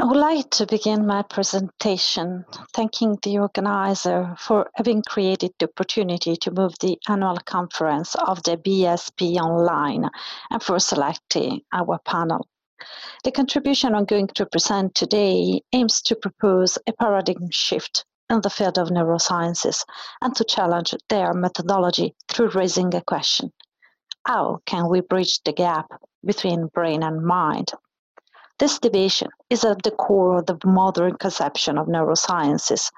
I would like to begin my presentation thanking the organizer for having created the opportunity to move the annual conference of the BSP online and for selecting our panel. The contribution I'm going to present today aims to propose a paradigm shift in the field of neurosciences and to challenge their methodology through raising a question. How can we bridge the gap between brain and mind? This division is at the core of the modern conception of neurosciences,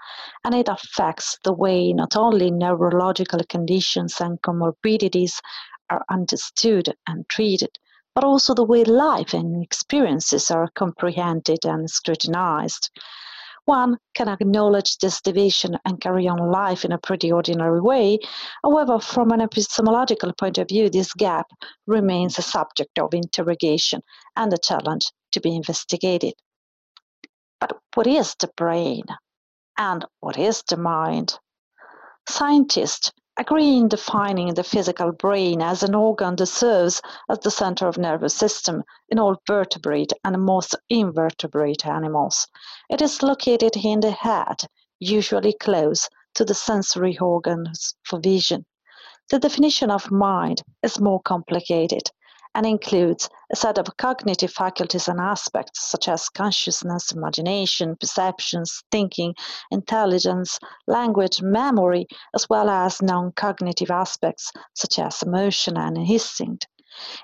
and it affects the way not only neurological conditions and comorbidities are understood and treated, but also the way life and experiences are comprehended and scrutinized. One can acknowledge this division and carry on life in a pretty ordinary way. However, from an epistemological point of view, this gap remains a subject of interrogation and a challenge to be investigated. But what is the brain? And what is the mind? Scientists agree in defining the physical brain as an organ that serves as the center of nervous system in all vertebrate and most invertebrate animals. It is located in the head, usually close to the sensory organs for vision. The definition of mind is more complicated and includes a set of cognitive faculties and aspects such as consciousness, imagination, perceptions, thinking, intelligence, language, memory, as well as non cognitive aspects such as emotion and instinct.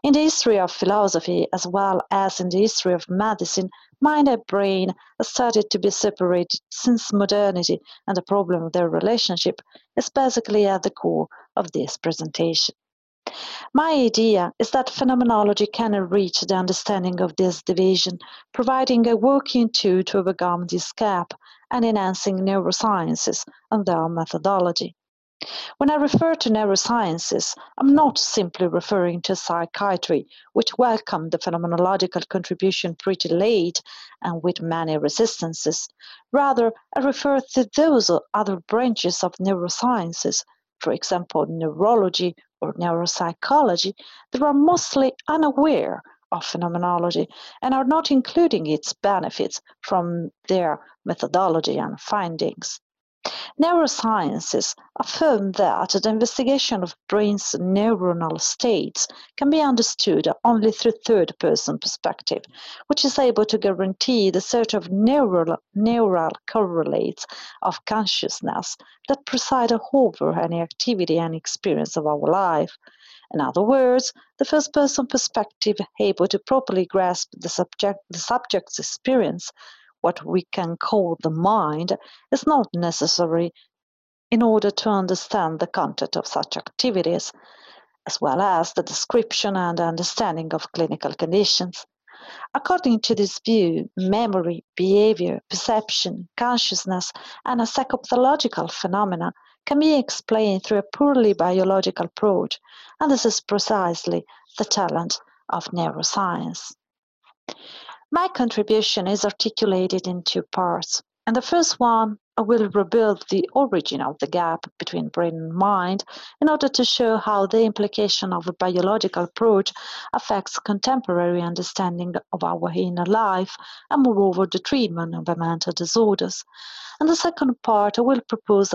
In the history of philosophy, as well as in the history of medicine, mind and brain have started to be separated since modernity, and the problem of their relationship is basically at the core of this presentation. My idea is that phenomenology can enrich the understanding of this division, providing a working tool to overcome this gap and enhancing neurosciences and their methodology. When I refer to neurosciences, I'm not simply referring to psychiatry, which welcomed the phenomenological contribution pretty late and with many resistances. Rather, I refer to those other branches of neurosciences, for example, neurology or neuropsychology, they are mostly unaware of phenomenology and are not including its benefits from their methodology and findings. Neurosciences affirm that the investigation of brain's neuronal states can be understood only through third-person perspective, which is able to guarantee the search of neural, neural correlates of consciousness that preside over any activity and experience of our life. In other words, the first person perspective able to properly grasp the, subject, the subject's experience what we can call the mind is not necessary in order to understand the content of such activities, as well as the description and understanding of clinical conditions. According to this view, memory, behavior, perception, consciousness, and a psychopathological phenomena can be explained through a purely biological approach, and this is precisely the talent of neuroscience. My contribution is articulated in two parts. In the first one, I will rebuild the origin of the gap between brain and mind in order to show how the implication of a biological approach affects contemporary understanding of our inner life and, moreover, the treatment of mental disorders. In the second part, I will propose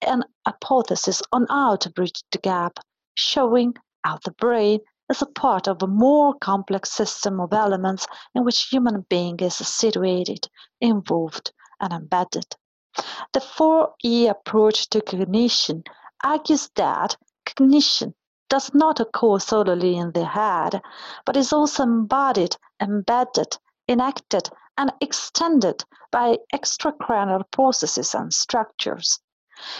an hypothesis on how to bridge the gap, showing how the brain is a part of a more complex system of elements in which human being is situated, involved, and embedded. The 4E approach to cognition argues that cognition does not occur solely in the head, but is also embodied, embedded, enacted, and extended by extracranial processes and structures.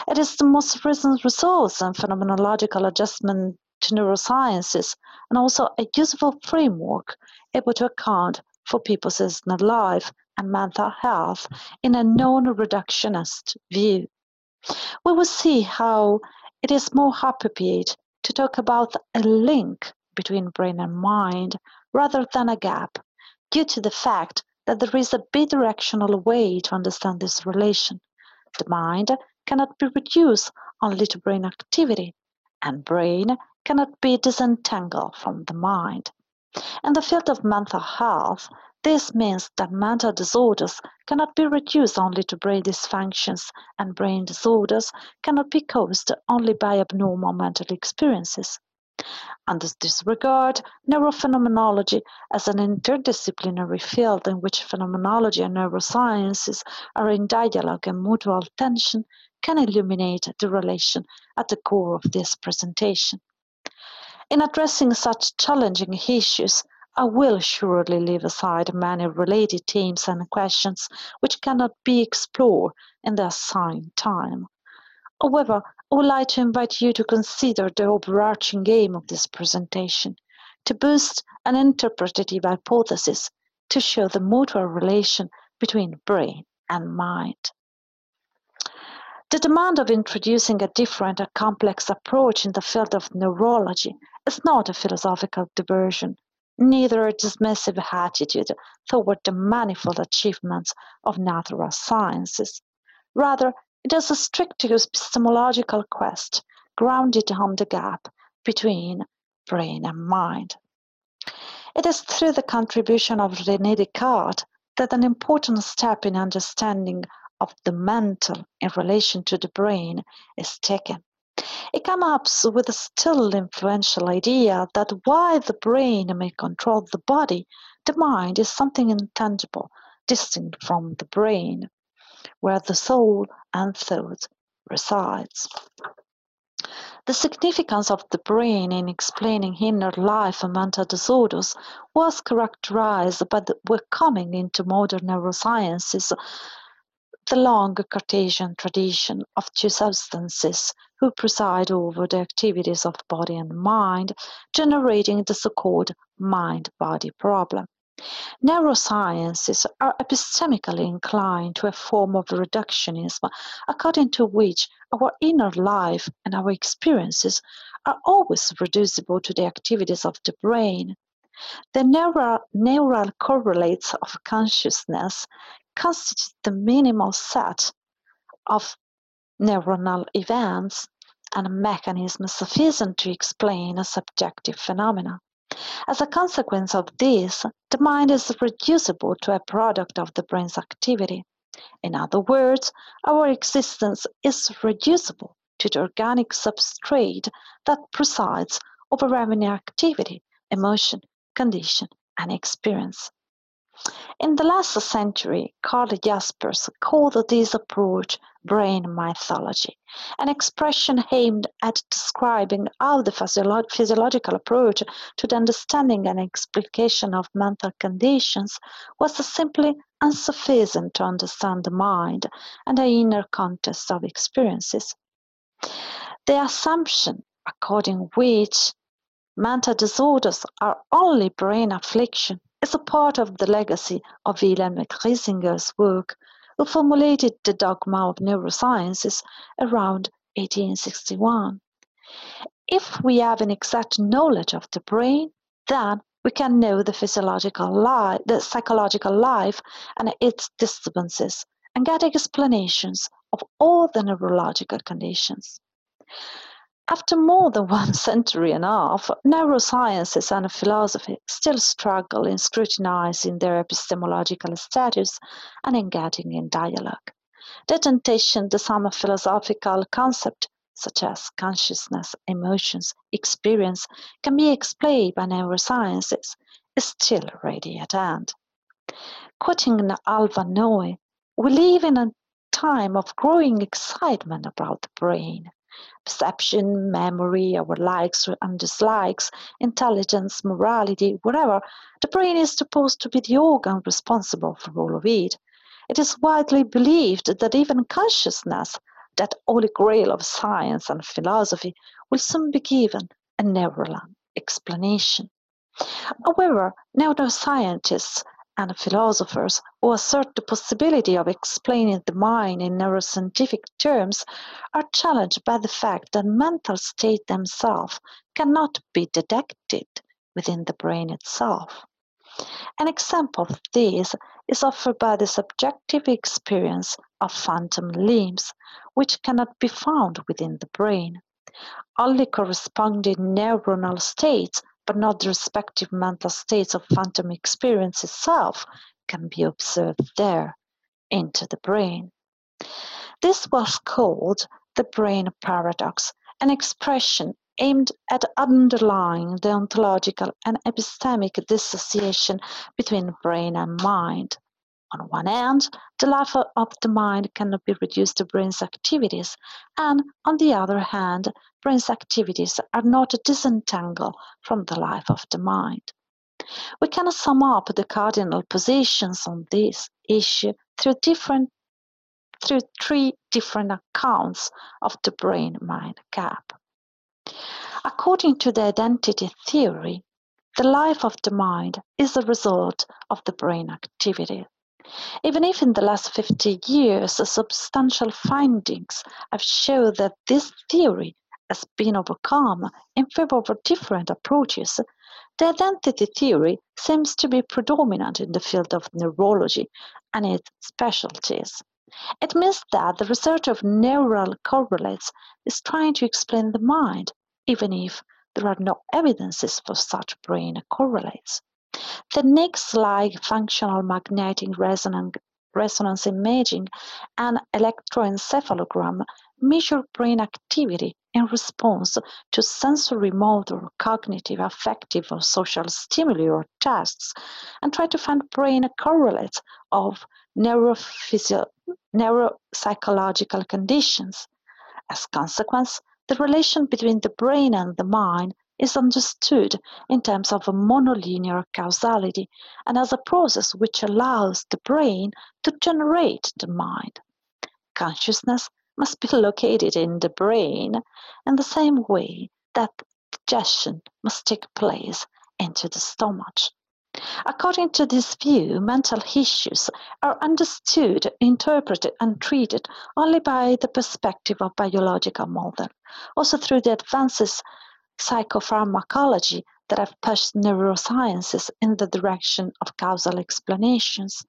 It is the most recent resource in phenomenological adjustment to neurosciences and also a useful framework able to account for people's life and mental health in a non-reductionist view. We will see how it is more appropriate to talk about a link between brain and mind rather than a gap, due to the fact that there is a bidirectional way to understand this relation. The mind cannot be reduced only to brain activity, and brain cannot be disentangled from the mind. In the field of mental health, This means that mental disorders cannot be reduced only to brain dysfunctions, and brain disorders cannot be caused only by abnormal mental experiences. Under this regard, neurophenomenology as an interdisciplinary field in which phenomenology and neurosciences are in dialogue and mutual tension can illuminate the relation at the core of this presentation. In addressing such challenging issues, I will surely leave aside many related themes and questions which cannot be explored in the assigned time. However, I would like to invite you to consider the overarching aim of this presentation, to boost an interpretative hypothesis to show the mutual relation between brain and mind. The demand of introducing a different and complex approach in the field of neurology is not a philosophical diversion, neither a dismissive attitude toward the manifold achievements of natural sciences. Rather, it is a strict epistemological quest grounded on the gap between brain and mind. It is through the contribution of René Descartes that an important step in understanding of the mental in relation to the brain is taken. It comes up with a still influential idea that while the brain may control the body, the mind is something intangible, distinct from the brain, where the soul and thought resides. The significance of the brain in explaining inner life and mental disorders was characterized by the coming into modern neurosciences the long Cartesian tradition of two substances who preside over the activities of body and mind, generating the so-called mind-body problem. Neurosciences are epistemically inclined to a form of reductionism according to which our inner life and our experiences are always reducible to the activities of the brain. The neural, neural correlates of consciousness constitute the minimal set of neuronal events and mechanisms sufficient to explain a subjective phenomena. As a consequence of this, the mind is reducible to a product of the brain's activity. In other words, our existence is reducible to the organic substrate that presides over every activity, emotion, condition, and experience. In the last century, Karl Jaspers called this approach brain mythology, an expression aimed at describing how the physiological approach to the understanding and explication of mental conditions was simply insufficient to understand the mind and the inner context of experiences. The assumption according which mental disorders are only brain affliction is a part of the legacy of Wilhelm Griesinger's work, who formulated the dogma of neurosciences around 1861. If we have an exact knowledge of the brain, then we can know the physiological life, the psychological life and its disturbances, and get explanations of all the neurological conditions. After more than one century and a half, neurosciences and philosophy still struggle in scrutinizing their epistemological status and engaging in dialogue. The temptation to some philosophical concept, such as consciousness, emotions, experience, can be explained by neurosciences, is still ready at hand. Quoting Alva Noe, we live in a time of growing excitement about the brain perception, memory, our likes and dislikes, intelligence, morality, whatever, the brain is supposed to be the organ responsible for all of it. It is widely believed that even consciousness, that holy grail of science and philosophy, will soon be given a neural explanation. However, neuroscientists and philosophers who assert the possibility of explaining the mind in neuroscientific terms are challenged by the fact that mental states themselves cannot be detected within the brain itself. An example of this is offered by the subjective experience of phantom limbs, which cannot be found within the brain. Only corresponding neuronal states but not the respective mental states of phantom experience itself, can be observed there into the brain. This was called the brain paradox, an expression aimed at underlying the ontological and epistemic dissociation between brain and mind. On one hand, the life of the mind cannot be reduced to brain's activities, and on the other hand, brain's activities are not disentangled from the life of the mind. We can sum up the cardinal positions on this issue through different through three different accounts of the brain mind gap. According to the identity theory, the life of the mind is the result of the brain activity. Even if in the last 50 years substantial findings have shown that this theory has been overcome in favor of different approaches, the identity theory seems to be predominant in the field of neurology and its specialties. It means that the research of neural correlates is trying to explain the mind even if there are no evidences for such brain correlates. Techniques like functional magnetic resonance, imaging and electroencephalogram measure brain activity in response to sensory motor, cognitive, affective, or social stimuli or tasks and try to find brain correlates of neurophysio- neuropsychological conditions. As consequence, the relation between the brain and the mind is understood in terms of a monolinear causality and as a process which allows the brain to generate the mind. Consciousness must be located in the brain in the same way that digestion must take place into the stomach. According to this view, mental issues are understood, interpreted, and treated only by the perspective of biological model. Also through the advances psychopharmacology that have pushed neurosciences in the direction of causal explanations.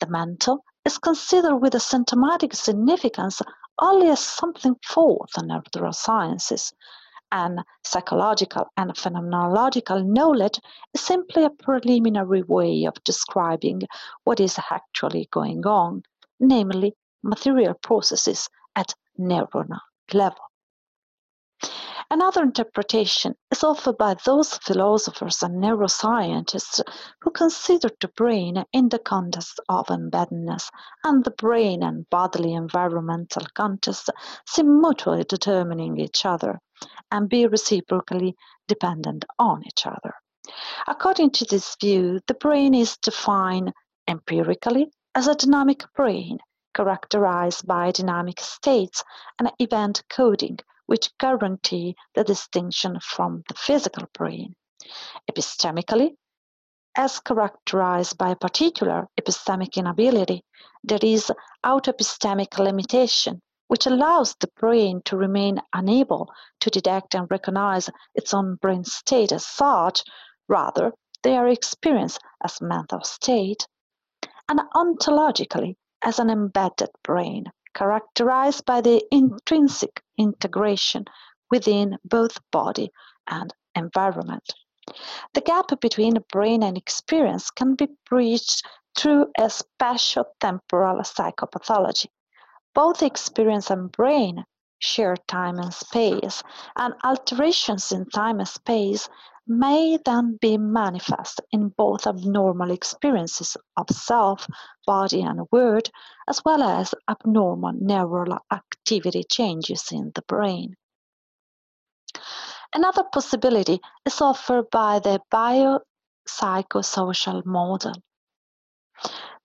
The mental is considered with a symptomatic significance only as something for the neurosciences, and psychological and phenomenological knowledge is simply a preliminary way of describing what is actually going on, namely material processes at neuronal level. Another interpretation is offered by those philosophers and neuroscientists who consider the brain in the context of embeddedness and the brain and bodily environmental context seem mutually determining each other and be reciprocally dependent on each other. According to this view, the brain is defined empirically as a dynamic brain characterized by dynamic states and event coding which guarantee the distinction from the physical brain. Epistemically, as characterized by a particular epistemic inability, there is autoepistemic limitation, which allows the brain to remain unable to detect and recognize its own brain state as such, rather, they are experienced as mental state, and ontologically as an embedded brain, characterized by the intrinsic integration within both body and environment. The gap between brain and experience can be bridged through a spatio-temporal psychopathology. Both experience and brain share time and space, and alterations in time and space may then be manifest in both abnormal experiences of self, body, and word, as well as abnormal neural activity changes in the brain. Another possibility is offered by the biopsychosocial model.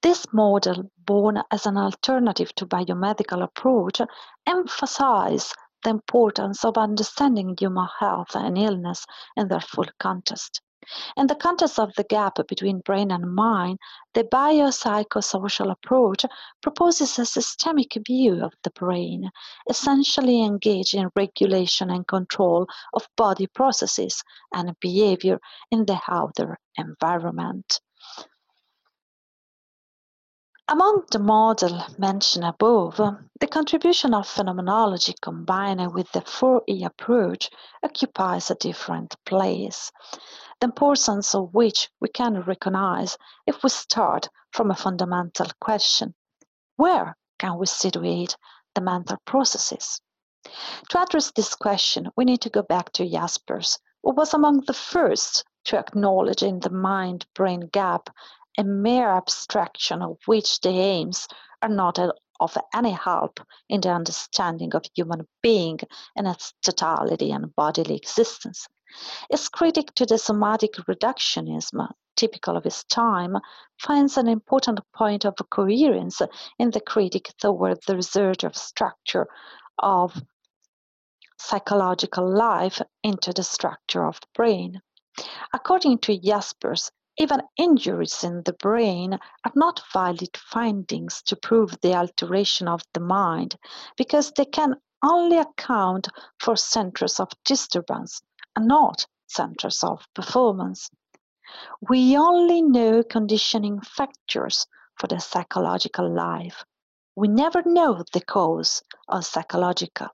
This model, born as an alternative to biomedical approach, emphasizes the importance of understanding human health and illness in their full context. In the context of the gap between brain and mind, the biopsychosocial approach proposes a systemic view of the brain, essentially engaged in regulation and control of body processes and behavior in the outer environment. Among the model mentioned above, the contribution of phenomenology combined with the 4E approach occupies a different place, the importance of which we can recognize if we start from a fundamental question. Where can we situate the mental processes? To address this question, we need to go back to Jaspers, who was among the first to acknowledge in the mind-brain gap a mere abstraction of which the aims are not of any help in the understanding of human being and its totality and bodily existence. His critic to the somatic reductionism, typical of his time, finds an important point of coherence in the critic toward the research of structure of psychological life into the structure of the brain. According to Jaspers, even injuries in the brain are not valid findings to prove the alteration of the mind because they can only account for centers of disturbance and not centers of performance. We only know conditioning factors for the psychological life. We never know the cause of psychological,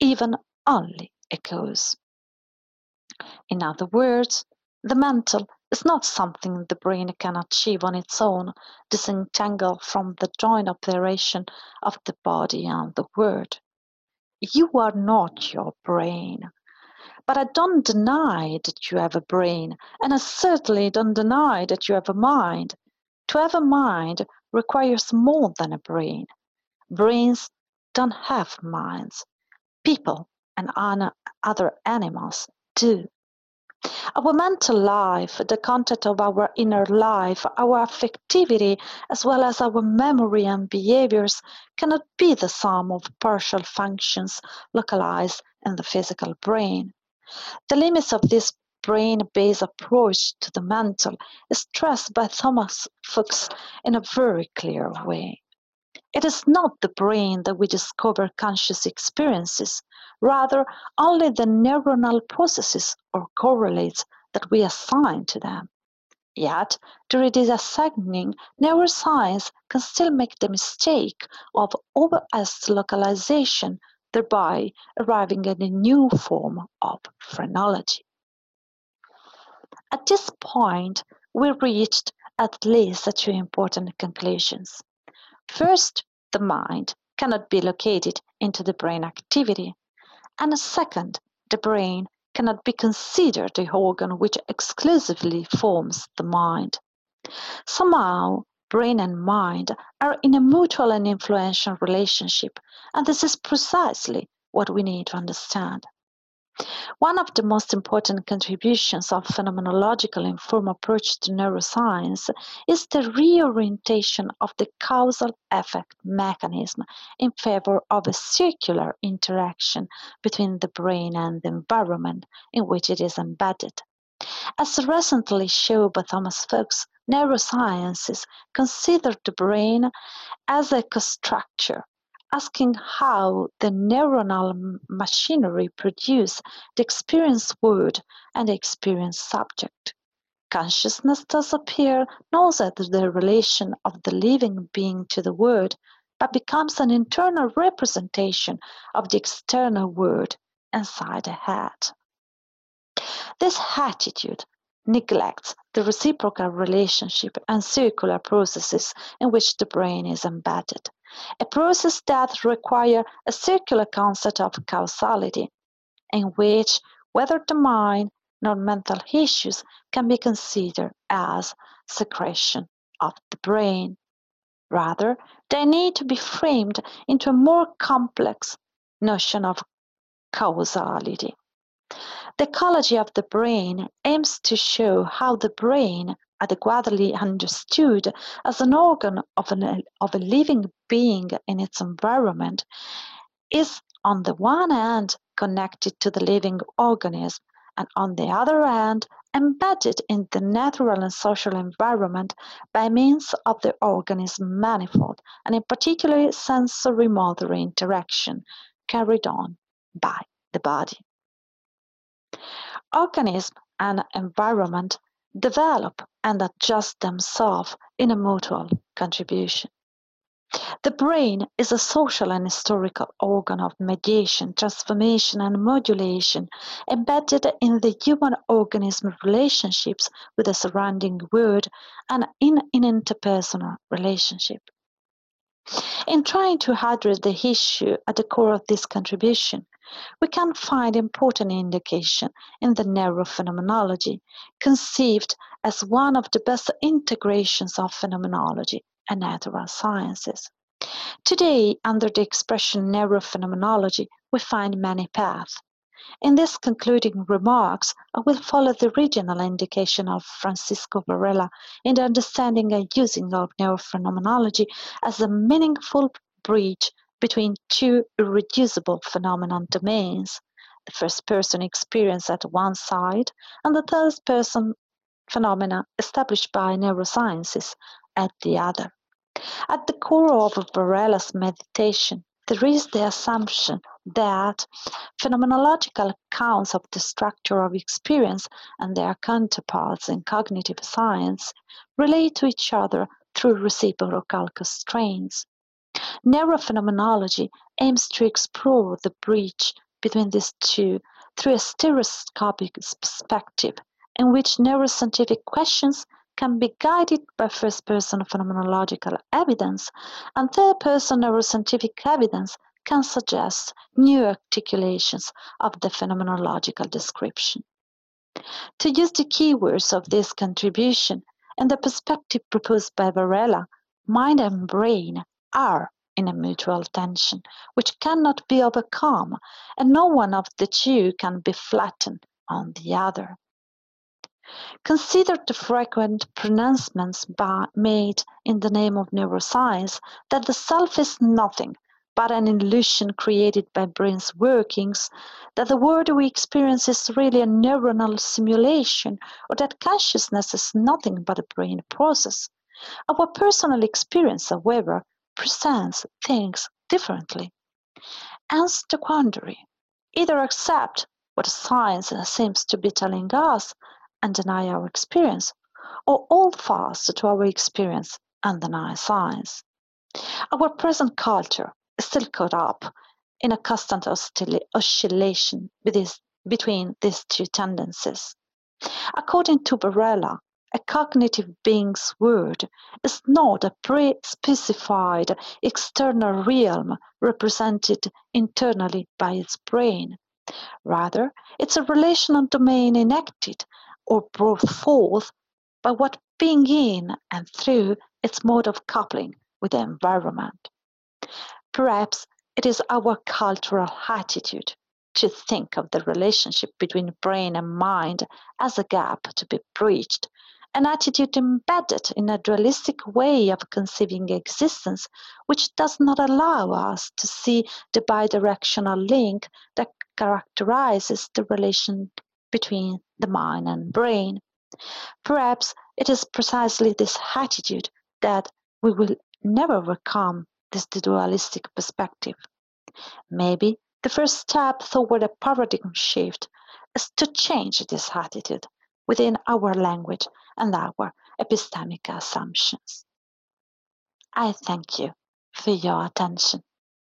even only a cause. In other words, the mental is not something the brain can achieve on its own, disentangled from the joint operation of the body and the word. You are not your brain. But I don't deny that you have a brain, and I certainly don't deny that you have a mind. To have a mind requires more than a brain. Brains don't have minds. People and other animals do. Our mental life, the content of our inner life, our affectivity, as well as our memory and behaviors, cannot be the sum of partial functions localized in the physical brain. The limits of this brain-based approach to the mental is stressed by Thomas Fuchs in a very clear way. It is not the brain that we discover conscious experiences, rather only the neuronal processes or correlates that we assign to them. Yet, during this assigning, neuroscience can still make the mistake of over-S localization, thereby arriving at a new form of phrenology. At this point, we reached at least two important conclusions. First, the mind cannot be located into the brain activity. And second, the brain cannot be considered the organ which exclusively forms the mind. Somehow, brain and mind are in a mutual and influential relationship, and this is precisely what we need to understand. One of the most important contributions of phenomenological informed approach to neuroscience is the reorientation of the causal effect mechanism in favor of a circular interaction between the brain and the environment in which it is embedded. As recently shown by Thomas Fuchs, neurosciences consider the brain as a co-structure asking how the neuronal machinery produce the experience word and the experience subject. Consciousness does appear not as the relation of the living being to the word, but becomes an internal representation of the external word inside the head. This attitude neglects the reciprocal relationship and circular processes in which the brain is embedded a process that requires a circular concept of causality, in which whether the mind nor mental issues can be considered as secretion of the brain. Rather, they need to be framed into a more complex notion of causality. The ecology of the brain aims to show how the brain adequately understood as an organ of, an, of a living being in its environment is on the one hand connected to the living organism and on the other hand embedded in the natural and social environment by means of the organism manifold and in particular sensory motor interaction carried on by the body. Organism and environment develop and adjust themselves in a mutual contribution. The brain is a social and historical organ of mediation, transformation, and modulation embedded in the human organism relationships with the surrounding world and in an interpersonal relationship. In trying to address the issue at the core of this contribution, we can find important indication in the neurophenomenology, conceived as one of the best integrations of phenomenology and natural sciences. Today, under the expression neurophenomenology, we find many paths. In these concluding remarks, I will follow the original indication of Francisco Varela in the understanding and using of neurophenomenology as a meaningful bridge between two irreducible phenomenon domains, the first person experience at one side and the third person phenomena established by neurosciences at the other. At the core of Varela's meditation, there is the assumption that phenomenological accounts of the structure of experience and their counterparts in cognitive science relate to each other through reciprocal constraints. Neurophenomenology aims to explore the bridge between these two through a stereoscopic perspective in which neuroscientific questions can be guided by first person phenomenological evidence, and third person neuroscientific evidence can suggest new articulations of the phenomenological description. To use the keywords of this contribution and the perspective proposed by Varela, mind and brain are in a mutual tension, which cannot be overcome, and no one of the two can be flattened on the other. Consider the frequent pronouncements made in the name of neuroscience that the self is nothing but an illusion created by brain's workings, that the world we experience is really a neuronal simulation, or that consciousness is nothing but a brain process. Our personal experience, however, presents things differently. Hence the quandary. Either accept what science seems to be telling us and deny our experience, or hold fast to our experience and deny science. Our present culture is still caught up in a constant oscillation between these two tendencies. According to Varela, a cognitive being's world is not a pre-specified external realm represented internally by its brain. Rather, it's a relational domain enacted or brought forth by what being in and through its mode of coupling with the environment. Perhaps it is our cultural attitude to think of the relationship between brain and mind as a gap to be bridged, an attitude embedded in a dualistic way of conceiving existence, which does not allow us to see the bidirectional link that characterizes the relation between the mind and brain. Perhaps it is precisely this attitude that we will never overcome this dualistic perspective. Maybe the first step toward a paradigm shift is to change this attitude within our language and our epistemic assumptions. I thank you for your attention.